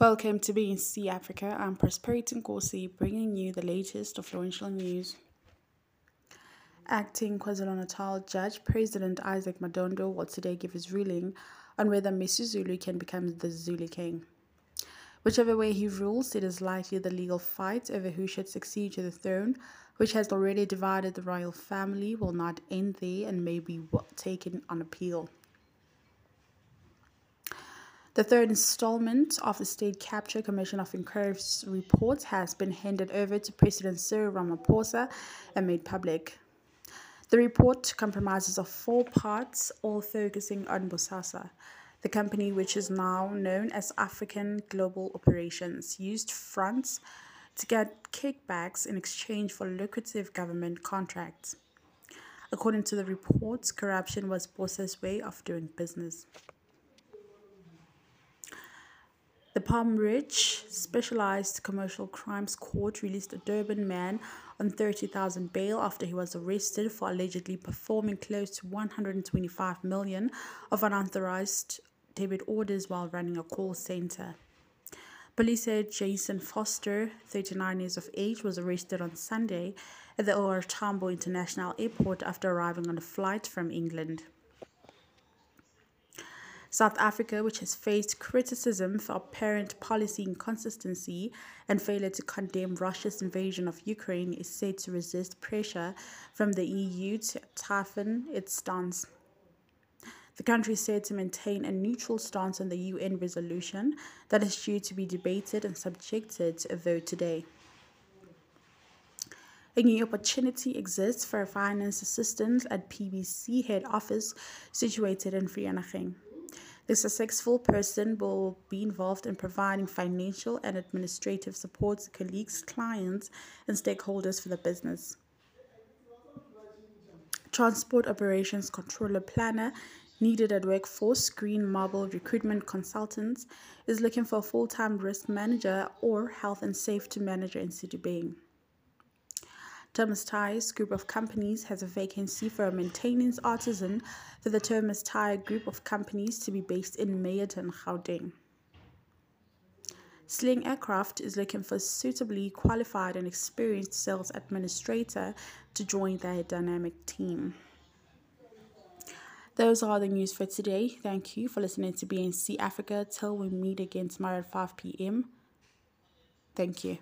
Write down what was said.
Welcome to BNC Africa. I'm Prosperity Nkosi, bringing you the latest of influential news. Acting KwaZulu-Natal Judge President Isaac Madondo will today give his ruling on whether Misuzulu can become the Zulu King. Whichever way he rules, it is likely the legal fight over who should succeed to the throne, which has already divided the royal family, will not end there and may be taken on appeal. The third installment of the State Capture Commission of Inquiry's report has been handed over to President Cyril Ramaphosa and made public. The report comprises of four parts, all focusing on Bosasa, the company which is now known as African Global Operations, used fronts to get kickbacks in exchange for lucrative government contracts. According to the report, corruption was Bosasa's way of doing business. The Palm Ridge Specialized Commercial Crimes Court released a Durban man on 30,000 bail after he was arrested for allegedly performing close to 125 million of unauthorized debit orders while running a call center. Police said Jason Foster, 39 years of age, was arrested on Sunday at the OR Tambo International Airport after arriving on a flight from England. South Africa, which has faced criticism for apparent policy inconsistency and failure to condemn Russia's invasion of Ukraine, is said to resist pressure from the EU to toughen its stance. The country is said to maintain a neutral stance on the UN resolution that is due to be debated and subjected to a vote today. A new opportunity exists for finance assistant at PBC head office situated in Vereeniging. The successful person will be involved in providing financial and administrative support to colleagues, clients, and stakeholders for the business. Transport Operations Controller Planner needed at Workforce Green Marble Recruitment Consultants is looking for a full-time risk manager or health and safety manager in City Thomas Tires Group of Companies has a vacancy for a maintenance artisan for the Thomas Tire Group of Companies to be based in Meyerton, Gauteng. Sling Aircraft is looking for a suitably qualified and experienced sales administrator to join their dynamic team. Those are the news for today. Thank you for listening to BNC Africa. Till we meet again tomorrow at 5 p.m. Thank you.